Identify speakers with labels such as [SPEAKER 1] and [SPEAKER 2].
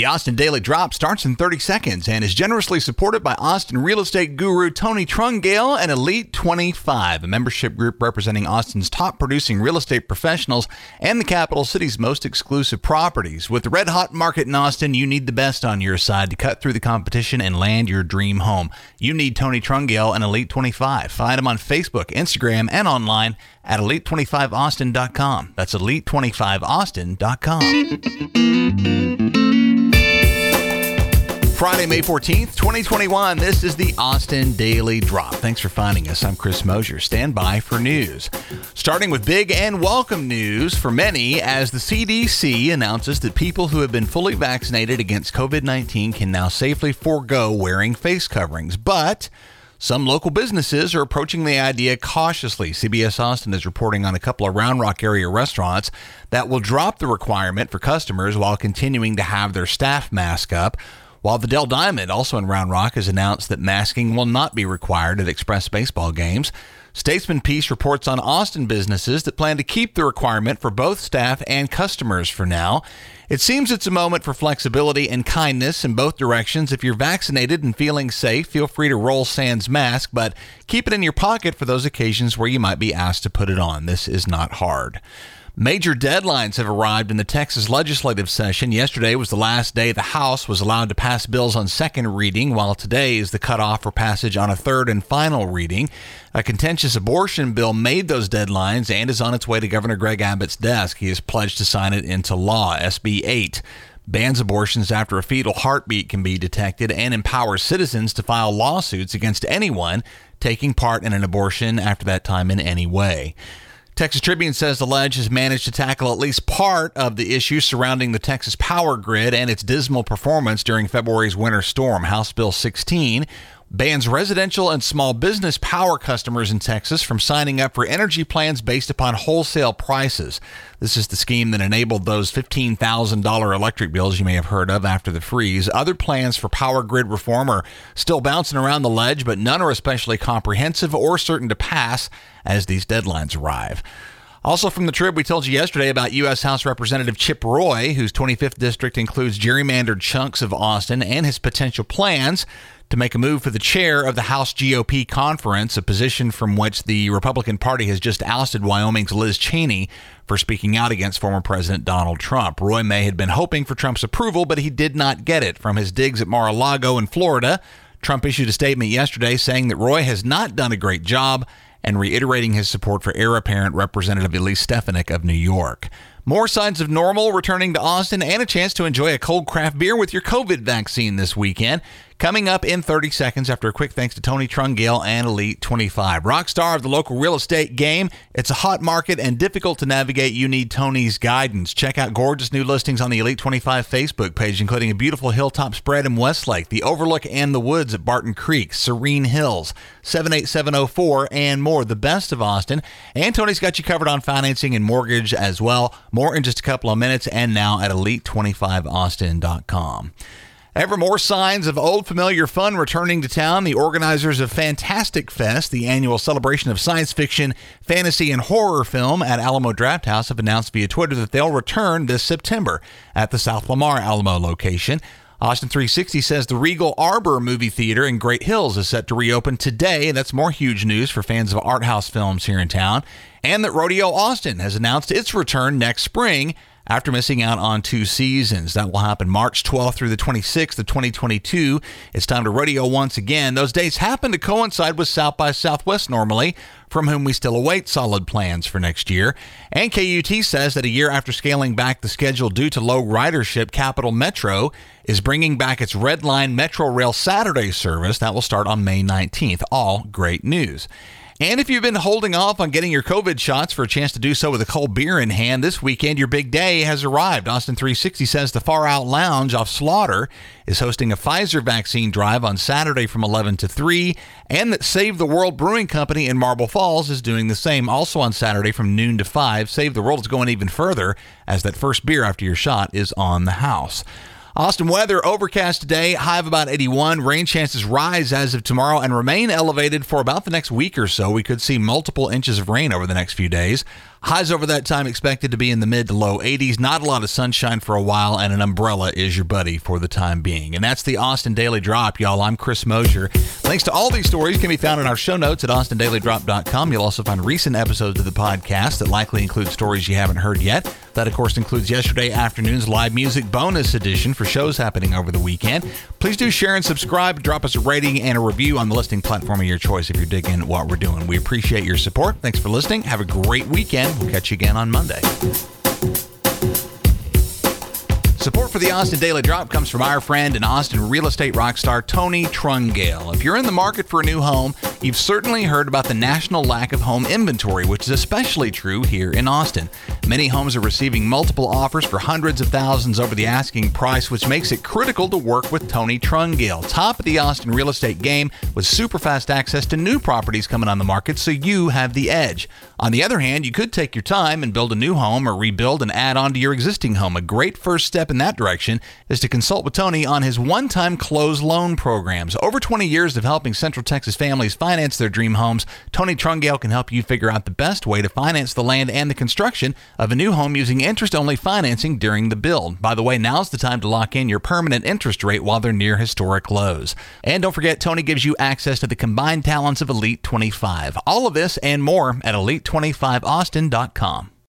[SPEAKER 1] The Austin Daily Drop starts in 30 seconds and is generously supported by Austin real estate guru Tony Trungale and Elite 25, a membership group representing Austin's top producing real estate professionals and the capital city's most exclusive properties. With the red hot market in Austin, you need the best on your side to cut through the competition and land your dream home. You need Tony Trungale and Elite 25. Find him on Facebook, Instagram, and online at elite25austin.com. That's elite25austin.com. Friday, May 14th, 2021. This is the Austin Daily Drop. Thanks for finding us. I'm Chris Mosier. Stand by for news. Starting with big and welcome news for many as the CDC announces that people who have been fully vaccinated against COVID 19 can now safely forego wearing face coverings. But some local businesses are approaching the idea cautiously. CBS Austin is reporting on a couple of Round Rock area restaurants that will drop the requirement for customers while continuing to have their staff mask up. While the Dell Diamond, also in Round Rock, has announced that masking will not be required at Express baseball games. Statesman Piece reports on Austin businesses that plan to keep the requirement for both staff and customers for now. It seems it's a moment for flexibility and kindness in both directions. If you're vaccinated and feeling safe, feel free to roll sans mask, but keep it in your pocket for those occasions where you might be asked to put it on. This is not hard. Major deadlines have arrived in the Texas legislative session. Yesterday was the last day the House was allowed to pass bills on second reading, while today is the cutoff for passage on a third and final reading. A contentious abortion bill made those deadlines and is on its way to Governor Greg Abbott's desk. He has pledged to sign it into law. SB 8 bans abortions after a fetal heartbeat can be detected and empowers citizens to file lawsuits against anyone taking part in an abortion after that time in any way. Texas Tribune says the Lege has managed to tackle at least part of the issues surrounding the Texas power grid and its dismal performance during February's winter storm. House Bill 16 bans residential and small business power customers in Texas from signing up for energy plans based upon wholesale prices. This is the scheme that enabled those $15,000 electric bills you may have heard of after the freeze. Other plans for power grid reform are still bouncing around the Lege, but none are especially comprehensive or certain to pass as these deadlines arrive. Also from the Trib, we told you yesterday about U.S. House Representative Chip Roy, whose 25th district includes gerrymandered chunks of Austin, and his potential plans to make a move for the chair of the House GOP conference, a position from which the Republican Party has just ousted Wyoming's Liz Cheney for speaking out against former President Donald Trump. Roy May had been hoping for Trump's approval, but he did not get it. From his digs at Mar a Lago in Florida, Trump issued a statement yesterday saying that Roy has not done a great job and reiterating his support for heir apparent Representative Elise Stefanik of New York. More signs of normal returning to Austin and a chance to enjoy a cold craft beer with your COVID vaccine this weekend. Coming up in 30 seconds after a quick thanks to Tony Trungale and Elite 25. Rock star of the local real estate game. It's a hot market and difficult to navigate. You need Tony's guidance. Check out gorgeous new listings on the Elite 25 Facebook page, including a beautiful hilltop spread in Westlake, the overlook and the woods at Barton Creek, Serene Hills, 78704, and more. The best of Austin. And Tony's got you covered on financing and mortgage as well. More in just a couple of minutes and now at elite25austin.com. Ever more signs of old familiar fun returning to town. The organizers of Fantastic Fest, the annual celebration of science fiction, fantasy, and horror film at Alamo Drafthouse, have announced via Twitter that they'll return this September at the South Lamar Alamo location. Austin 360 says the Regal Arbor movie theater in Great Hills is set to reopen today, and that's more huge news for fans of art house films here in town. And that Rodeo Austin has announced its return next spring after missing out on two seasons. That will happen March 12th through the 26th of 2022. It's time to rodeo once again. Those dates happen to coincide with South by Southwest normally, from whom we still await solid plans for next year. And KUT says that a year after scaling back the schedule due to low ridership, Capital Metro is bringing back its Red Line Metro Rail Saturday service that will start on May 19th. All great news. And if you've been holding off on getting your COVID shots for a chance to do so with a cold beer in hand, this weekend your big day has arrived. Austin 360 says the Far Out Lounge off Slaughter is hosting a Pfizer vaccine drive on Saturday from 11 to 3, and that Save the World Brewing Company in Marble Falls is doing the same also on Saturday from noon to 5. Save the World is going even further as that first beer after your shot is on the house. Austin weather overcast today, high of about 81. Rain chances rise as of tomorrow and remain elevated for about the next week or so. We could see multiple inches of rain over the next few days. Highs over that time expected to be in the mid to low 80s. Not a lot of sunshine for a while, and an umbrella is your buddy for the time being. And that's the Austin Daily Drop, y'all. I'm Chris Mosier. Links to all these stories can be found in our show notes at austindailydrop.com. You'll also find recent episodes of the podcast that likely include stories you haven't heard yet. That, of course, includes yesterday afternoon's live music bonus edition for shows happening over the weekend. Please do share and subscribe. Drop us a rating and a review on the listing platform of your choice if you're digging what we're doing. We appreciate your support. Thanks for listening. Have a great weekend. We'll catch you again on Monday. Support for the Austin Daily Drop comes from our friend and Austin real estate rock star Tony Trungale. If you're in the market for a new home, you've certainly heard about the national lack of home inventory, which is especially true here in Austin. Many homes are receiving multiple offers for hundreds of thousands over the asking price, which makes it critical to work with Tony Trungale, top of the Austin real estate game with super fast access to new properties coming on the market, so you have the edge. On the other hand, you could take your time and build a new home or rebuild and add on to your existing home. A great first in that direction is to consult with Tony on his one time closed loan programs. Over 20 years of helping Central Texas families finance their dream homes, Tony Trungale can help you figure out the best way to finance the land and the construction of a new home using interest only financing during the build. By the way, now's the time to lock in your permanent interest rate while they're near historic lows. And don't forget, Tony gives you access to the combined talents of Elite 25. All of this and more at Elite25Austin.com.